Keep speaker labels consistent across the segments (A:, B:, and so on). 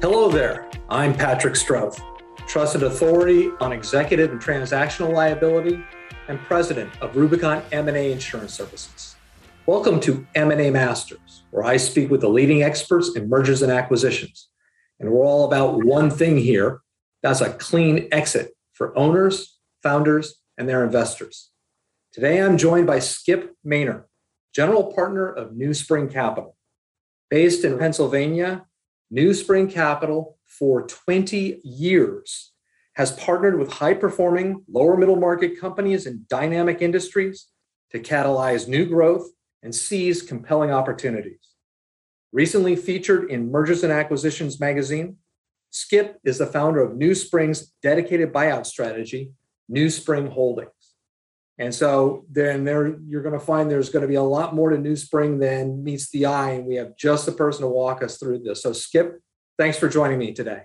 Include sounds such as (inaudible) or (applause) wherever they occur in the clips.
A: Hello there. I'm Patrick Stroth, trusted authority on executive and transactional liability and president of Rubicon M&A Insurance Services. Welcome to M&A Masters, where I speak with the leading experts in mergers and acquisitions. And we're all about one thing here. That's a clean exit for owners, founders, and their investors. Today I'm joined by Skip Maynard, general partner of New Spring Capital. Based in Pennsylvania, New Spring Capital for 20 years has partnered with high performing lower middle market companies in dynamic industries to catalyze new growth and seize compelling opportunities. Recently featured in Mergers and Acquisitions magazine, Skip is the founder of New Spring's dedicated buyout strategy, New Spring Holdings. And so then there you're going to find there's going to be a lot more to New Spring than meets the eye. And we have just the person to walk us through this. So Skip, thanks for joining me today.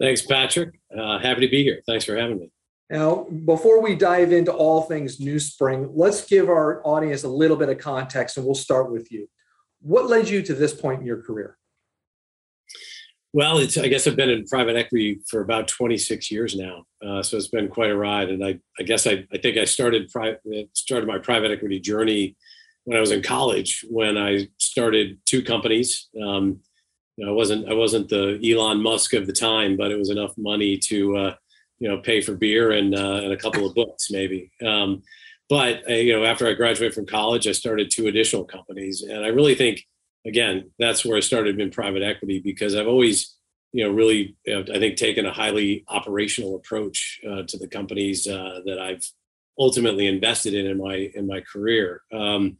B: Thanks, Patrick. Uh, happy to be here. Thanks for having me.
A: Now, before we dive into all things New Spring, let's give our audience a little bit of context and we'll start with you. What led you to this point in your career?
B: Well, it's, I guess I've been in private equity for about 26 years now, uh, so it's been quite a ride. And I, I guess I, I think I started pri- started my private equity journey when I was in college. When I started two companies, um, you know, I wasn't I wasn't the Elon Musk of the time, but it was enough money to uh, you know pay for beer and uh, and a couple of books maybe. Um, but uh, you know, after I graduated from college, I started two additional companies, and I really think again, that's where I started in private equity because I've always, you know, really, you know, I think taken a highly operational approach uh, to the companies uh, that I've ultimately invested in in my in my career. Um,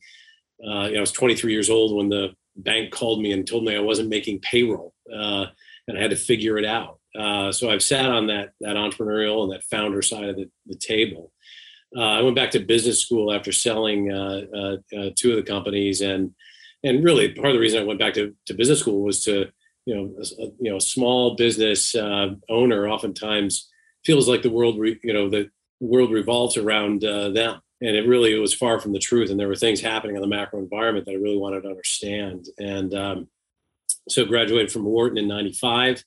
B: uh, you know, I was 23 years old when the bank called me and told me I wasn't making payroll, uh, and I had to figure it out. Uh, so I've sat on that that entrepreneurial and that founder side of the, the table. Uh, I went back to business school after selling two of the companies and and really part of the reason I went back to, to business school was to, you know, a, you know, a small business uh, owner oftentimes feels like the world, re, you know, the world revolves around uh, them. And it really it was far from the truth. And there were things happening in the macro environment that I really wanted to understand. And um, so graduated from Wharton in 95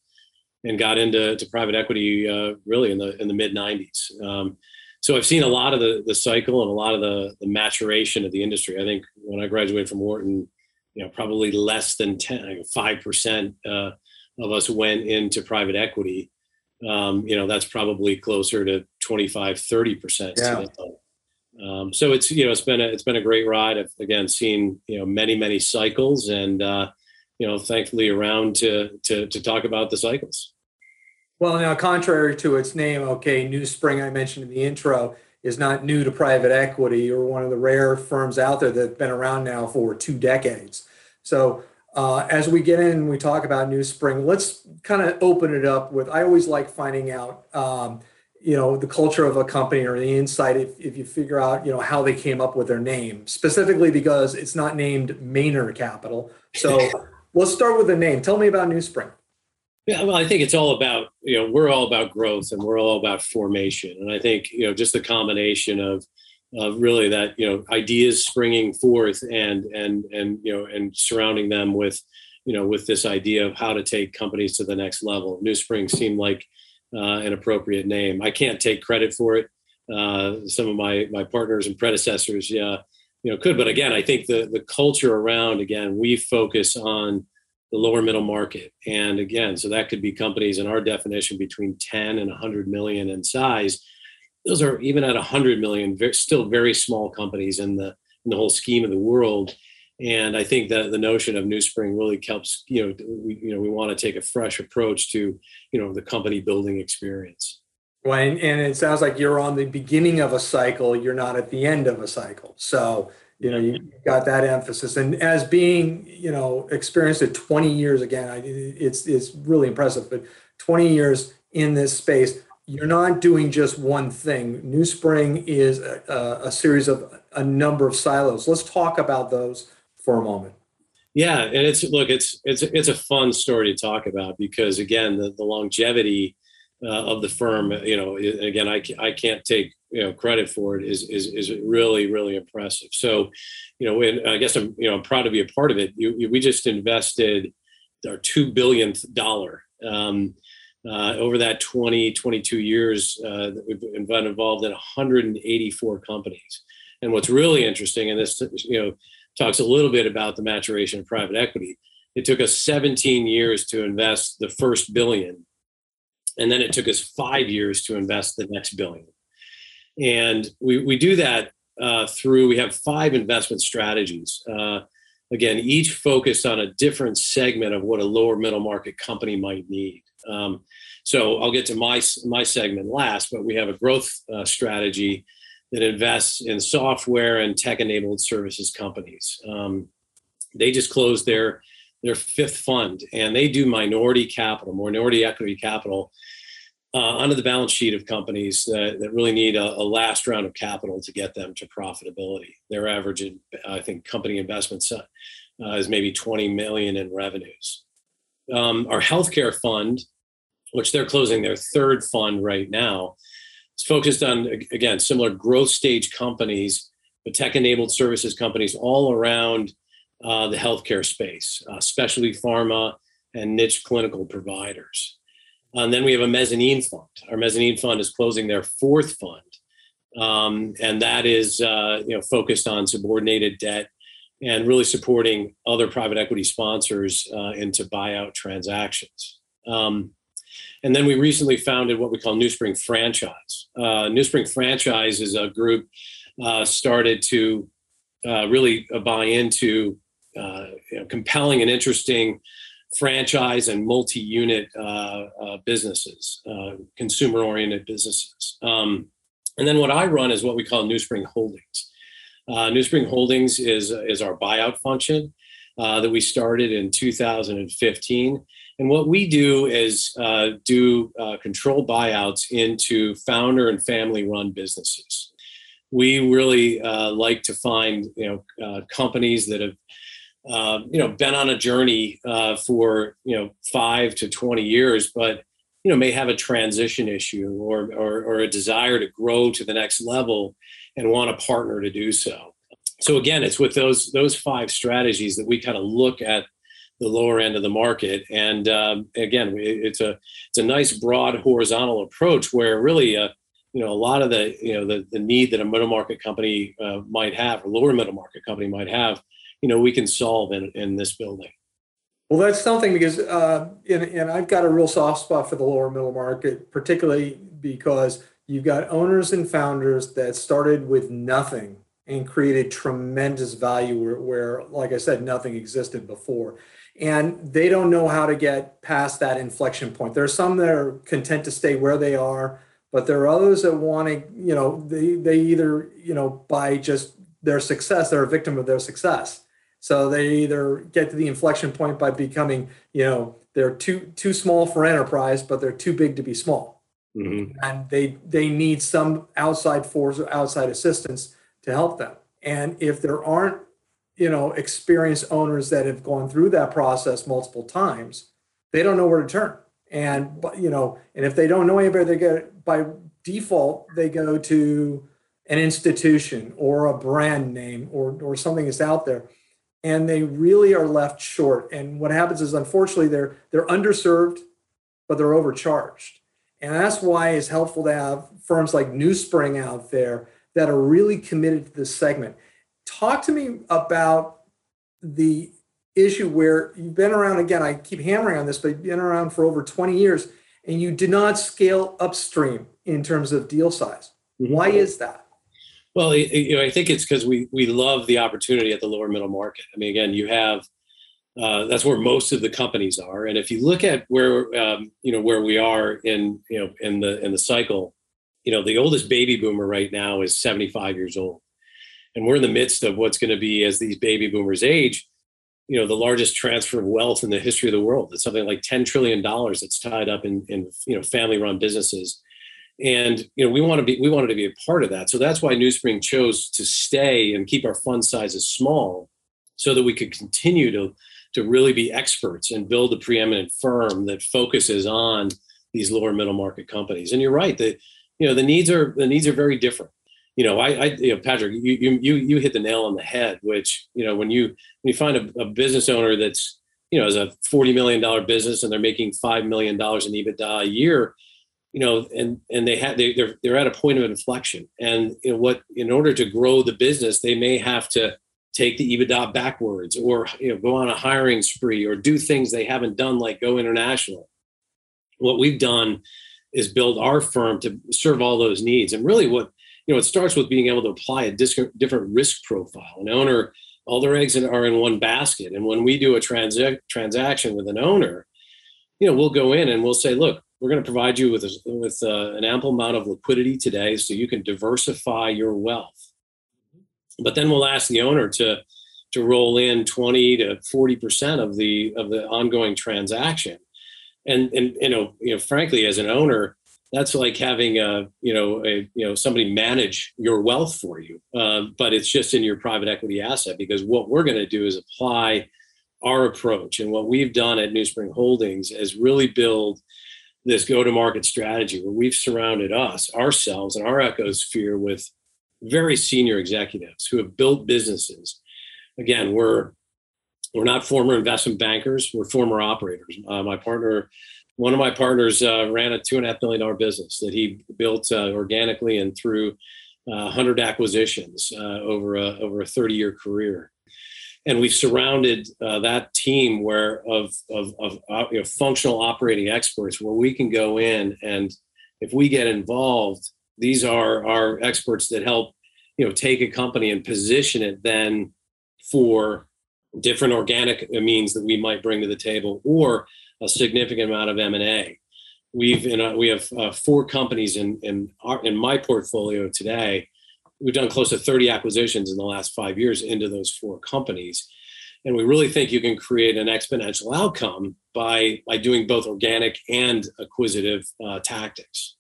B: and got into to private equity uh, really in the in the mid 90s. Um, so I've seen a lot of the the cycle and a lot of the the maturation of the industry. I think when I graduated from Wharton, you know probably less than 10 5 percent uh, of us went into private equity. Um, you know that's probably closer to 25 30 percent yeah. um, so it's you know it's been a, it's been a great ride. I've again seen you know many many cycles and uh, you know thankfully around to, to to talk about the cycles.
A: Well now contrary to its name okay new spring i mentioned in the intro is not new to private equity or one of the rare firms out there that's been around now for two decades. So uh, as we get in and we talk about New Spring, let's kind of open it up with, I always like finding out, um, you know, the culture of a company or the insight if, if you figure out, you know, how they came up with their name, specifically because it's not named Maynard Capital. So (laughs) let's start with the name. Tell me about New Spring.
B: Yeah, well, I think it's all about you know we're all about growth and we're all about formation, and I think you know just the combination of of really that you know ideas springing forth and and and you know and surrounding them with you know with this idea of how to take companies to the next level. New Spring seemed like uh, an appropriate name. I can't take credit for it. Uh, some of my my partners and predecessors, yeah, you know, could, but again, I think the the culture around again we focus on the lower middle market. And again, so that could be companies in our definition between 10 and 100 million in size. Those are even at 100 million, very, still very small companies in the in the whole scheme of the world. And I think that the notion of New Spring really helps. You know, we you know we want to take a fresh approach to you know the company building experience.
A: Well, and, and it sounds like you're on the beginning of a cycle. You're not at the end of a cycle. So you know you got that emphasis. And as being you know experienced at 20 years again I, it's it's really impressive but 20 years in this space you're not doing just one thing. New spring is a, a series of a number of silos. Let's talk about those for a moment.
B: Yeah and it's look it's it's it's a fun story to talk about because again the, the longevity uh, of the firm you know again I, I can't take you know credit for it is is is really really impressive. So, you know, and I guess I'm you know I'm proud to be a part of it. You, you, we just invested our two billionth dollar Um, uh, over that 20, 22 years uh, that we've been involved in 184 companies. And what's really interesting, and this you know talks a little bit about the maturation of private equity. It took us 17 years to invest the first billion, and then it took us five years to invest the next billion. And we we do that uh, through we have five investment strategies. Uh, again, each focused on a different segment of what a lower middle market company might need. Um, so I'll get to my my segment last, but we have a growth uh, strategy that invests in software and tech-enabled services companies. Um, they just closed their their fifth fund, and they do minority capital, minority equity capital uh, onto the balance sheet of companies that, that really need a, a, last round of capital to get them to profitability. Their average, I think, company investments uh, is maybe 20 million in revenues. Um, our healthcare fund, which they're closing their third fund right now, is focused on again similar growth stage companies, but tech-enabled services companies all around uh, the healthcare space, uh, specialty pharma and niche clinical providers. And then we have a mezzanine fund. Our mezzanine fund is closing their fourth fund, um, and that is uh, you know focused on subordinated debt and really supporting other private equity sponsors uh, into buyout transactions. Um, and then we recently founded what we call New Spring Franchise. Uh, New Spring Franchise is a group uh, started to uh, really buy into uh, you know, compelling and interesting franchise and multi-unit uh, uh, businesses, consumer-oriented businesses. Um, and then what I run is what we call New Spring Holdings. New Spring Holdings is is our buyout function that we started in 2015 and what we do is uh, do uh, controlled buyouts into founder and family run businesses. We really uh, like to find you know uh, companies that have um, you know been on a journey uh, for you know five to twenty years, but you know may have a transition issue or, or, or a desire to grow to the next level and want a partner to do so. So again, it's with those those five strategies that we kind of look at the lower end of the market. And um, again, it's a it's a nice broad horizontal approach where really, uh, you know, a lot of the you know the the need that a middle market company uh, might have, or lower middle market company might have, you know, we can solve in in this building.
A: Well, that's something because, uh, and, and I've got a real soft spot for the lower middle market, particularly because you've got owners and founders that started with nothing and created tremendous value where, where, like I said, nothing existed before and they don't know how to get past that inflection point. There are some that are content to stay where they are, but there are others that want to, you know, they they either, you know, by just their success, they're a victim of their success. So they either get to the inflection point by becoming, you know, they're too too small for enterprise, but they're too big to be small. Mm-hmm. And they they need some outside force or outside assistance to help them. And if there aren't you know experienced owners that have gone through that process multiple times they don't know where to turn and you know and if they don't know anybody they get by default they go to an institution or a brand name or or something that's out there and they really are left short. And what happens is unfortunately they're they're underserved but they're overcharged. And that's why it's helpful to have firms like NewSpring out there that are really committed to this segment. Talk to me about the issue where you've been around again i keep hammering on this but you've been around for over 20 years and you did not scale upstream in terms of deal size. Mm-hmm. why is that
B: well you know i think it's because we we love the opportunity at the lower middle market. I mean again you have uh, that's where most of the companies are. And if you look at where um, you know where we are in you know in the in the cycle you know the oldest baby boomer right now is 75 years old. And we're in the midst of what's going to be as these baby boomers age you know the largest transfer of wealth in the history of the world. It's something like 10 trillion dollars that's tied up in, in you know family run businesses and you know we want to be we wanted to be a part of that. So that's why newspring chose to stay and keep our fund sizes small so that we could continue to to really be experts and build a preeminent firm that focuses on these lower middle market companies. And you're right that you know the needs are the needs are very different. You know, I, I you know, Patrick, you, you, you, hit the nail on the head, which, you know, when you, when you find a, a business owner that's, you know, as a $40 million business and they're making $5 million in EBITDA a year, you know, and, and they have, they, they're, they're at a point of inflection and you know what, in order to grow the business, they may have to take the EBITDA backwards or, you know, go on a hiring spree or do things they haven't done, like go international. What we've done is build our firm to serve all those needs. And really what, you know, it starts with being able to apply a different risk profile. An owner all their eggs are in one basket. And when we do a transa- transaction with an owner, you know, we'll go in and we'll say, look, we're going to provide you with a, with uh, an ample amount of liquidity today, so you can diversify your wealth. But then we'll ask the owner to to roll in 20 to 40 percent of the of the ongoing transaction. And and you know, you know, frankly, as an owner, that's like having a you know a you know somebody manage your wealth for you um, but it's just in your private equity asset because what we're going to do is apply our approach and what we've done at new spring holdings is really build this go to market strategy where we've surrounded us ourselves and our ecosphere with very senior executives who have built businesses. Again we're we're not former investment bankers we're former operators. Uh, my partner one of my partners uh, ran a two and a half million dollar business that he built uh, organically and through uh, 100 acquisitions uh, over a over a 30 year career and we've surrounded uh, that team where of of, of uh, you know, functional operating experts where we can go in and if we get involved these are our experts that help you know take a company and position it then for different organic means that we might bring to the table or a significant amount of M&A. We've in a, we have uh, four companies in in our in my portfolio today. We've done close to 30 acquisitions in the last five years into those four companies, and we really think you can create an exponential outcome by by doing both organic and acquisitive uh, tactics.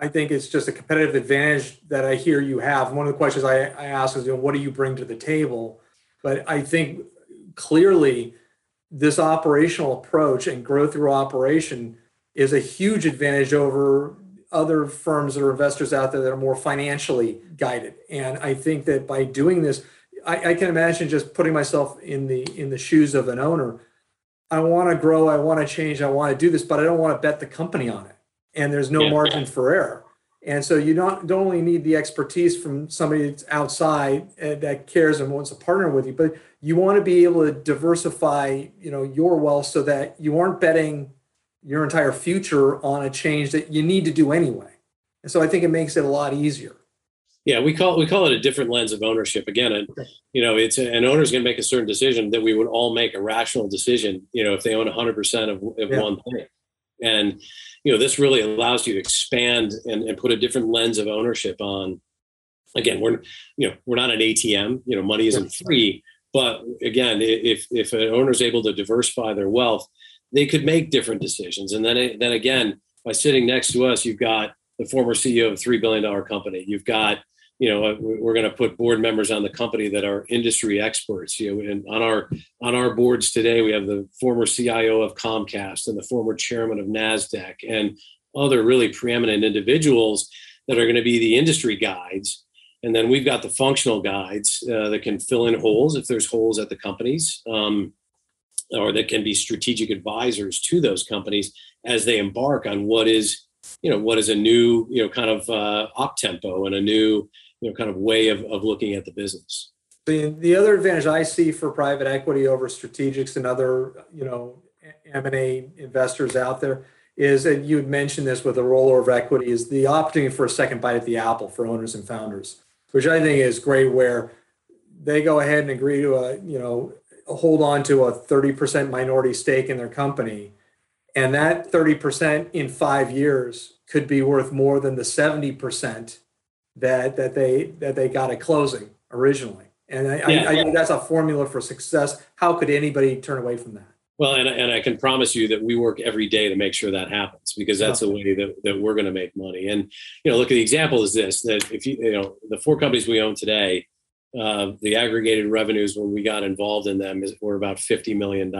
A: I think it's just a competitive advantage that I hear you have. One of the questions I, I ask is, you know, what do you bring to the table? But I think clearly this operational approach and growth through operation is a huge advantage over other firms or investors out there that are more financially guided. And I think that by doing this, I, I can imagine just putting myself in the in the shoes of an owner. I want to grow, I want to change, I want to do this, but I don't want to bet the company on it. And there's no yeah. margin for error. And so you don't don't only need the expertise from somebody that's outside uh, that cares and wants to partner with you, but you want to be able to diversify, you know, your wealth so that you aren't betting your entire future on a change that you need to do anyway. And so I think it makes it a lot easier.
B: Yeah, we call we call it a different lens of ownership. Again, and you know, it's an owner's going to make a certain decision that we would all make a rational decision. You know, if they own 100 percent of, of yeah. one thing, and you know, this really allows you to expand and, and put a different lens of ownership on. Again, we're you know we're not an ATM. You know, money isn't free, but again, if if an owner is able to diversify their wealth, they could make different decisions. And then then again, by sitting next to us, you've got the former CEO of a three billion dollar company. You've got you know we're going to put board members on the company that are industry experts you know and on our on our boards today we have the former cio of comcast and the former chairman of nasdaq and other really preeminent individuals that are going to be the industry guides and then we've got the functional guides uh, that can fill in holes if there's holes at the companies, um, or that can be strategic advisors to those companies as they embark on what is, you know, what is a new, you know, kind of uh, op tempo and a new, you know, kind of way of, of looking at the business.
A: The, the other advantage I see for private equity over strategics and other, you know, M&A investors out there is that you had mentioned this with the rollover of equity is the opportunity for a second bite at the apple for owners and founders which I think is great, where they go ahead and agree to a, you know, hold on to a 30% minority stake in their company. And that 30% in five years could be worth more than the 70% that, that they that they got at closing originally. And I, yeah. I, I think that's a formula for success. How could anybody turn away from that?
B: Well, and, and I can promise you that we work every day to make sure that happens because that's the way that, that we're going to make money. And, you know, look, at the example is this, that if you, you know, the four companies we own today, uh, the aggregated revenues when we got involved in them is, were about $50 million.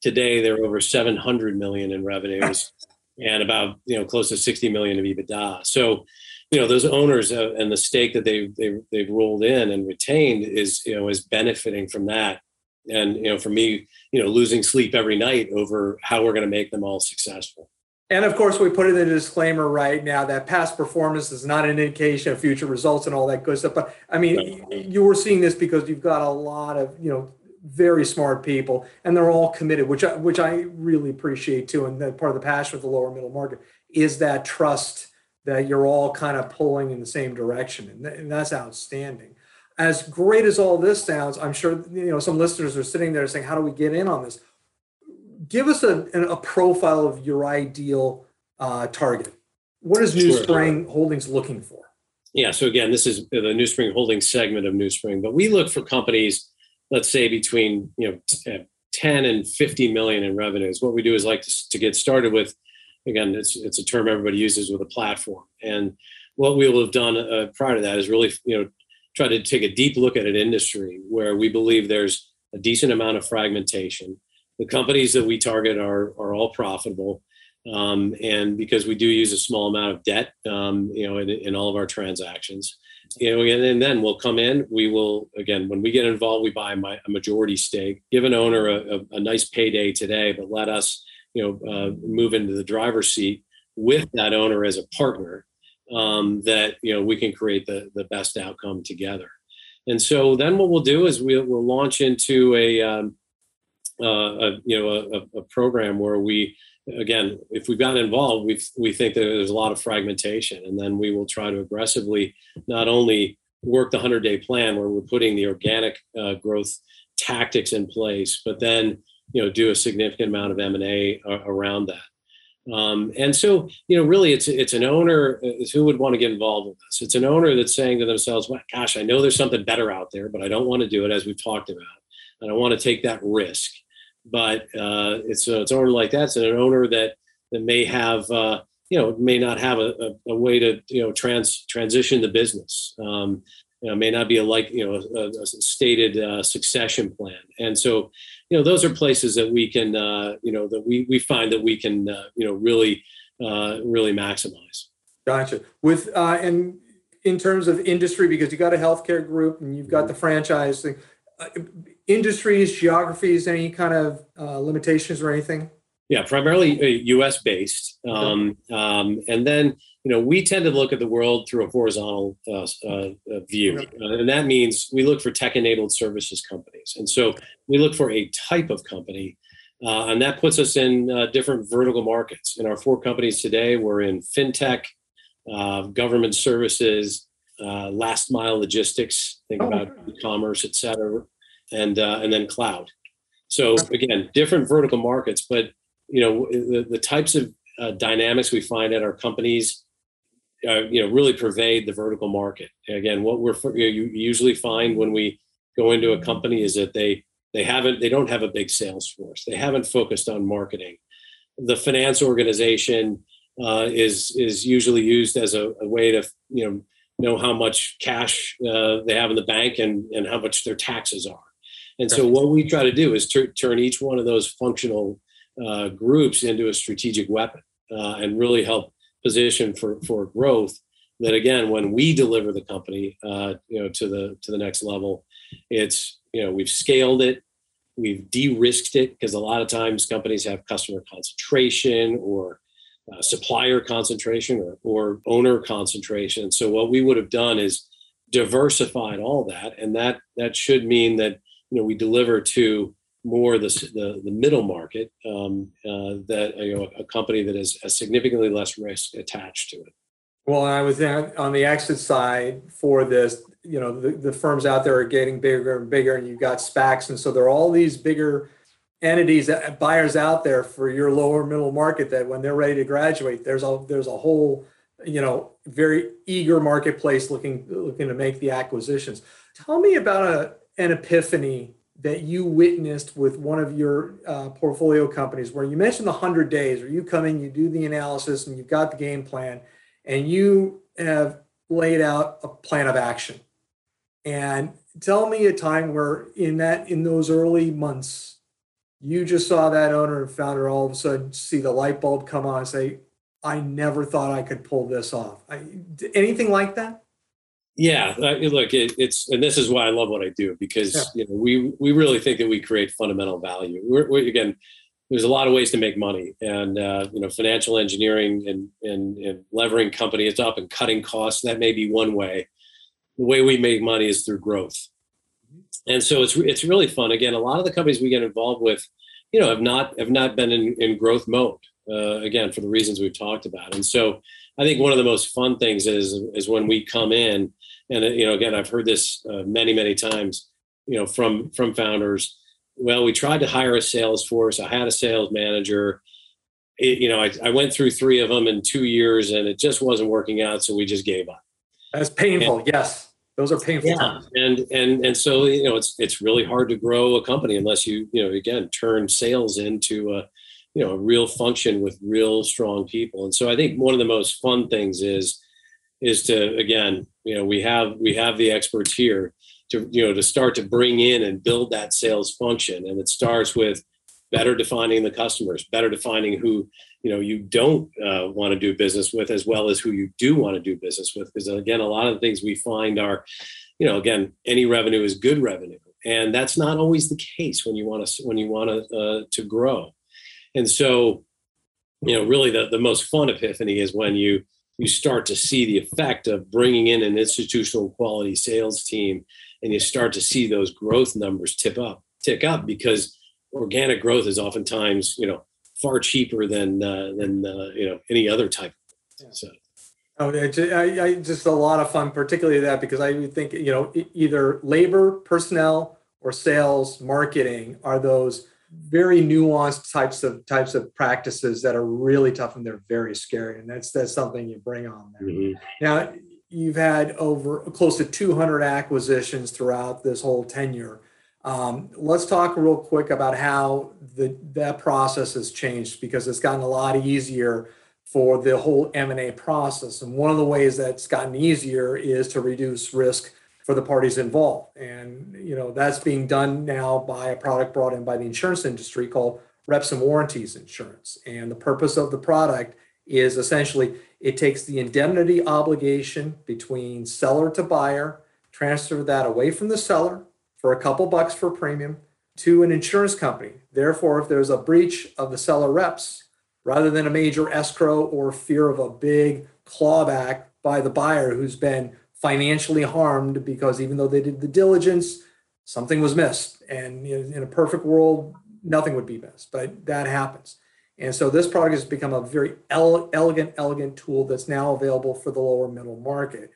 B: Today, they're over 700 million in revenues (laughs) and about, you know, close to 60 million of EBITDA. So, you know, those owners uh, and the stake that they, they, they've rolled in and retained is, you know, is benefiting from that and you know for me you know losing sleep every night over how we're going to make them all successful
A: and of course we put in the disclaimer right now that past performance is not an indication of future results and all that good stuff. But i mean you were seeing this because you've got a lot of you know very smart people and they're all committed which I, which I really appreciate too and that part of the passion of the lower middle market is that trust that you're all kind of pulling in the same direction and, and that's outstanding. As great as all this sounds i'm sure you know some listeners are sitting there saying how do we get in on this give us a, a profile of your ideal uh, target. What is new sure. spring holdings looking for?
B: Yeah so again this is the new spring holdings segment of new spring but we look for companies let's say between you know 10 and 50 million in revenues. What we do is like to, to get started with again it's it's a term everybody uses with a platform. And what we will have done uh, prior to that is really you know try to take a deep look at an industry where we believe there's a decent amount of fragmentation the companies that we target are are all profitable um, and because we do use a small amount of debt um, you know in, in all of our transactions you know, and, and, then we'll come in. We will again when we get involved, we buy my, a majority stake, give an owner a, a, a, nice payday today, but let us, you know, uh, move into the driver's seat with that owner as a partner. Um, that you know we can create the the best outcome together. And so then what we'll do is we'll, we'll launch into a, um, a you know a, a program where we again, if we've gotten involved, we we think that there's a lot of fragmentation, and then we will try to aggressively not only work the 100 day plan where we're putting the organic uh, growth tactics in place, but then you know do a significant amount of M&A around that. Um, and so, you know, really, it's it's an owner uh, who would want to get involved with this. It's an owner that's saying to themselves, well, "Gosh, I know there's something better out there, but I don't want to do it." As we've talked about, and I want to take that risk but uh, it's a, it's an owner like that. It's an owner that that may have uh, you know may not have a, a, a, way to you know trans transition the business. Um, you know, may not be a like you know a, a stated uh, succession plan, and so you know those are places that we can uh, you know that we we find that we can uh, you know really uh, really maximize.
A: Gotcha. With and in terms of industry, because you got a healthcare group and you've got the franchise thing industries, geographies, any kind of uh, limitations or anything?
B: Yeah, primarily U.S. Uh, based, um, um, and then you know we tend to look at the world through a horizontal uh, uh, view, uh, and that means we look for tech-enabled services companies, and so we look for a type of company, uh, and that puts us in different vertical markets. In our four companies today, we're in fintech, government services, last mile logistics. Think oh. about e-commerce, et cetera and uh, and then cloud. So again, different vertical markets, but you know the, the types of uh, dynamics we find at our companies, uh, you know, really pervade the vertical market. Again, what we're you usually find when we go into a company is that they they haven't they don't have a big sales force. They haven't focused on marketing. The finance organization uh, is is usually used as a, a, way to you know know how much cash uh, they have in the bank and and how much their taxes are. And so what we try to do is turn each one of those functional uh, groups into a strategic weapon uh, and really help position for, for growth. That again when we deliver the company uh, you know to the to the next level it's you know we've scaled it we've de-risked it because a lot of times companies have customer concentration or uh, supplier concentration or, or owner concentration. So what we would have done is diversified all that and that that should mean that you know we deliver to more the the, the middle market um, uh, that you know a company that has a significantly less risk attached to it.
A: Well, I was on the exit side for this. You know, the, the firms out there are getting bigger and bigger, and you've got SPACs, and so there are all these bigger entities, uh, buyers out there for your lower middle market. That when they're ready to graduate, there's a there's a whole you know very eager marketplace looking looking to make the acquisitions. Tell me about a an epiphany that you witnessed with one of your uh, portfolio companies where you mentioned the 100 days where you come in you do the analysis and you've got the game plan and you have laid out a plan of action. And tell me a time where in that in those early months you just saw that owner and founder all of a sudden see the light bulb come on and say i never thought i could pull this off. I, anything like that
B: Yeah, uh, look, it, it's and this is why I love what I do because yeah. you know we we really think that we create fundamental value. We're, we're, again, there's a lot of ways to make money, and uh, you know, financial engineering and, and and levering companies up and cutting costs that may be one way. The way we make money is through growth, and so it's it's really fun. Again, a lot of the companies we get involved with, you know, have not have not been in, in growth mode. Uh, again, for the reasons we've talked about, and so I think one of the most fun things is is when we come in and uh, you know again i've heard this uh, many many times you know from from founders. Well we tried to hire a sales force. I had a sales manager. It, you know I, I went through three of them in two years and it just wasn't working out so we just gave up.
A: That's painful and, yes. Those are painful yeah. times.
B: and and and so you know it's it's really hard to grow a company unless you you know again turn sales into a you know a real function with real strong people. And so i think one of the most fun things is is to again you know we have we have the experts here to you know to start to bring in and build that sales function. And it starts with better defining the customers better defining who you know you don't uh, want to do business with as well as who you do want to do business with. Because again a lot of the things we find are you know again any revenue is good revenue. And that's not always the case when you want to when you want to uh, to grow. And so you know really the, the most fun epiphany is when you you start to see the effect of bringing in an institutional quality sales team and you start to see those growth numbers tip up tick up because organic growth is oftentimes you know far cheaper than uh, than uh, you know any other type. So.
A: Oh, I, I, just a lot of fun, particularly that because I think you know either labor, personnel, or sales, marketing are those very nuanced types of types of practices that are really tough and they're very scary. And that's that's something you bring on there. Mm-hmm. now you've had over close to 200 acquisitions throughout this whole tenure. Um, let's talk real quick about how the that process has changed because it's gotten a lot easier for the whole m&a process. And one of the ways that's gotten easier is to reduce risk for the parties involved. And you know that's being done now by a product brought in by the insurance industry called reps and warranties insurance. And the purpose of the product is essentially it takes the indemnity obligation between seller to buyer, transfer that away from the seller for a couple bucks for premium to an insurance company. Therefore, if there's a breach of the seller reps, rather than a major escrow or fear of a big clawback by the buyer who's been financially harmed because even though they did the diligence, something was missed. And in a perfect world, nothing would be missed, but that happens. And so this product has become a very ele- elegant, elegant tool that's now available for the lower middle market.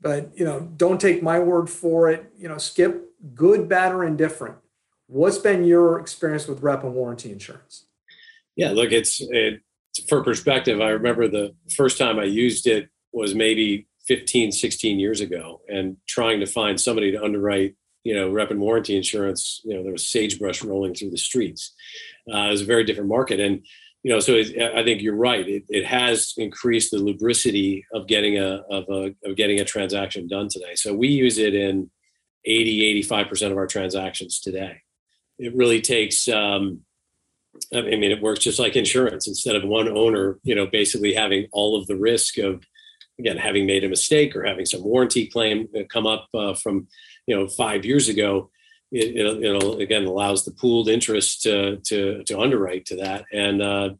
A: But you know, don't take my word for it. You know, skip good, bad, or indifferent. What's been your experience with rep and warranty insurance?
B: Yeah, look, it's it, for perspective. I remember the first time I used it was maybe 15, 16 years ago and trying to find somebody to underwrite, you know, rep and warranty insurance, you know, there was sagebrush rolling through the streets. Uh, it was a very different market. And, you know, so I think you're right. It, it has increased the lubricity of getting a, of a, of getting a transaction done today. So we use it in 80, 85% of our transactions today. It really takes, um, I mean, it works just like insurance. Instead of one owner, you know, basically having all of the risk of again having made a mistake or having some warranty claim come up uh, from you know five years ago it, it'll, it'll, again allows the pooled interest to to, to underwrite to that. And uh,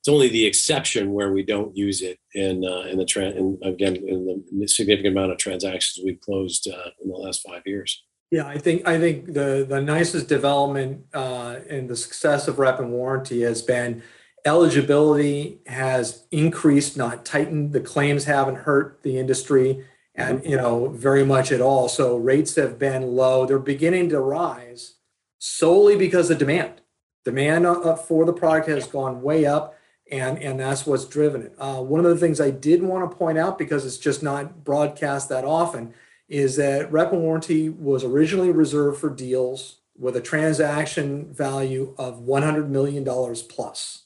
B: it's only the exception where we don't use it in uh, in the trend and again in the significant amount of transactions we've closed uh, in the last five years.
A: Yeah, I think I think the the nicest development uh, in the success of rep and warranty has been eligibility has increased, not tightened. The claims haven't hurt the industry and you know very much at all. So rates have been low. They're beginning to rise solely because of demand. Demand for the product has gone way up, and and that's what's driven it. Uh, one of the things I did want to point out because it's just not broadcast that often is that rep and warranty was originally reserved for deals with a transaction value of $100 million plus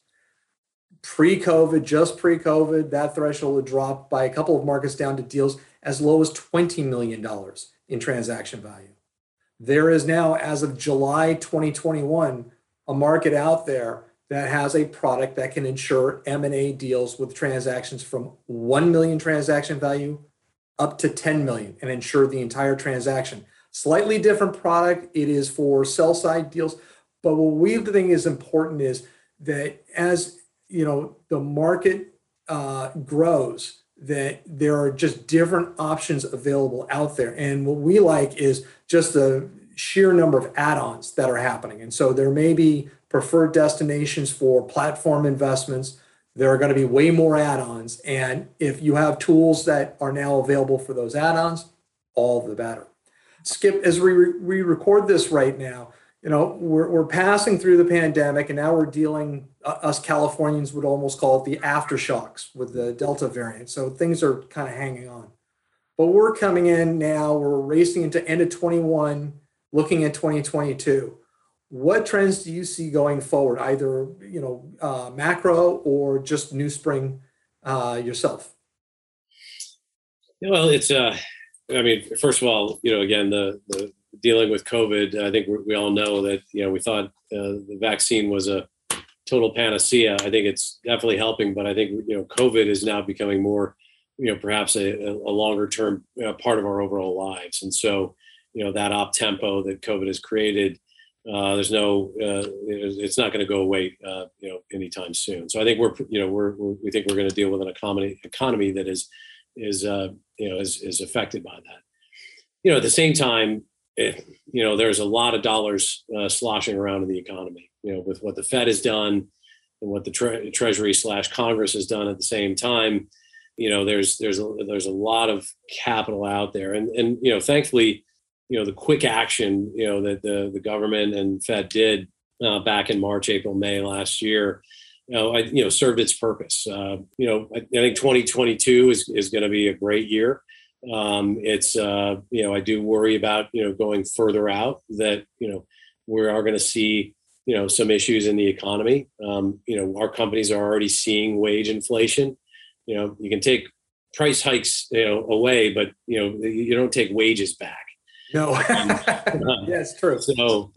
A: pre-COVID, just pre-COVID, that threshold had dropped by a couple of markets down to deals as low as $20 million in transaction value. There is now, as of July 2021, a market out there that has a product that can insure M&A deals with transactions from 1 million transaction value up to 10 million and insure the entire transaction. Slightly different product. It is for sell side deals. But what we think is important is that as you know the market uh, grows, that there are just different options available out there. And what we like is just the sheer number of add-ons that are happening. And so there may be preferred destinations for platform investments. There are going to be way more add-ons. And if you have tools that are now available for those add-ons, all the better. Skip, as we, re- we record this right now, you know, we're, we're passing through the pandemic and now we're dealing, uh, us Californians would almost call it the aftershocks with the Delta variant. So things are kind of hanging on. But we're coming in now, we're racing into end of 21, looking at 2022. What trends do you see going forward, either, you know, uh, macro or just New Spring uh, yourself?
B: Well, it's, uh, I mean, first of all, you know, again, the, the dealing with COVID, I think we, all know that, you know, we thought uh, the vaccine was a total panacea. I think it's definitely helping, but I think, you know, COVID is now becoming more, you know, perhaps a, a longer term uh, part of our overall lives. And so, you know, that op tempo that COVID has created, uh, there's no, uh, it's not going to go away, uh, you know, anytime soon. So I think we're, you know, we're, we're we think we're going to deal with an economy economy that is, is, uh, you know, is, is affected by that. You know, at the same time, it, you know, there's a lot of dollars uh, sloshing around in the economy. You know, with what the Fed has done and what the tre- Treasury slash Congress has done at the same time. You know, there's there's a, there's a lot of capital out there, and and you know, thankfully, you know, the quick action you know that the the government and Fed did uh, back in March, April, May last year. You know, I, you know, served its purpose. Uh, you know, I, I think 2022 is is going to be a great year. Um, it's uh, you know I do worry about you know going further out that you know we are going to see you know some issues in the economy. Um, you know our companies are already seeing wage inflation. You know you can take price hikes you know away, but you know you don't take wages back.
A: No, (laughs) yeah, it's true.
B: So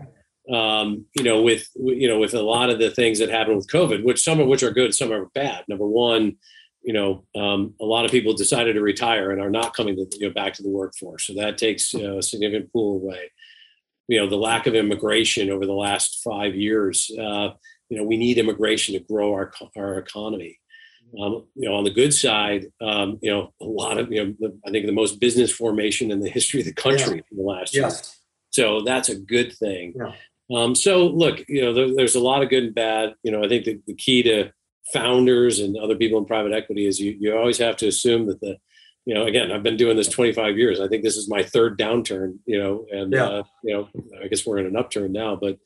B: um, you know with you know with a lot of the things that happen with COVID, which some of which are good, some are bad. Number one you know, um, a lot of people decided to retire and are not coming to, you know, back to the workforce. So that takes you know, a significant pool away. You know, the lack of immigration over the last five years. Uh, you know, we need immigration to grow our our economy. Um, you know, on the good side, um, you know, a lot of you know, the, I think the most business formation in the history of the country yeah. in the last yes. year. So that's a good thing. Yeah. Um, so look, you know, there, there's a lot of good and bad. You know, I think the, the key to founders and other people in private equity is you, you always have to assume that the you know again i've been doing this 25 years i think this is my third downturn you know and yeah. uh, you know i guess we're in an upturn now but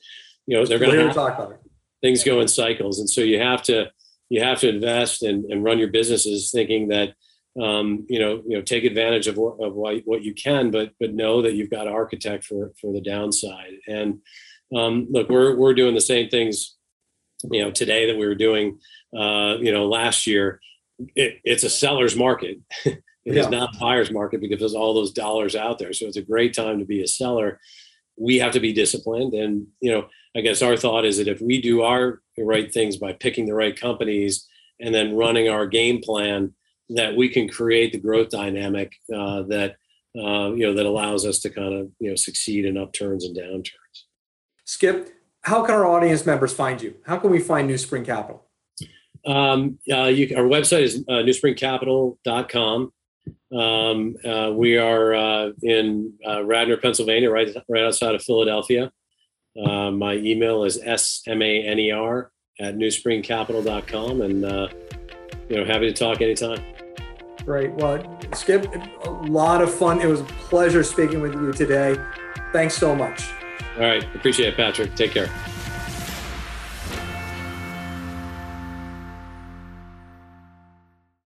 B: you know they're going to talk about it. things go in cycles and so you have to you have to invest and, and run your businesses thinking that um, you know you know take advantage of what, of what, what you can but but know that you've got to architect for for the downside and um, look we're we're doing the same things you know today that we were doing uh, you know, last year, it, it's a seller's market. (laughs) it yeah. is not a buyer's market because there's all those dollars out there. So it's a great time to be a seller. We have to be disciplined. And, you know, I guess our thought is that if we do our right things by picking the right companies and then running our game plan, that we can create the growth dynamic uh, that, uh, you know, that allows us to kind of, you know, succeed in upturns and downturns.
A: Skip, how can our audience members find you? How can we find New Spring Capital?
B: Um, uh, you, our website is uh, newspringcapital.com. Um, uh, we are uh, in uh, Radnor, Pennsylvania, right, right outside of Philadelphia. Uh, my email is smaner at newspringcapital.com. And, uh, you know, happy to talk anytime.
A: Great. Well, Skip, a lot of fun. It was a pleasure speaking with you today. Thanks so much.
B: All right. Appreciate it, Patrick. Take care.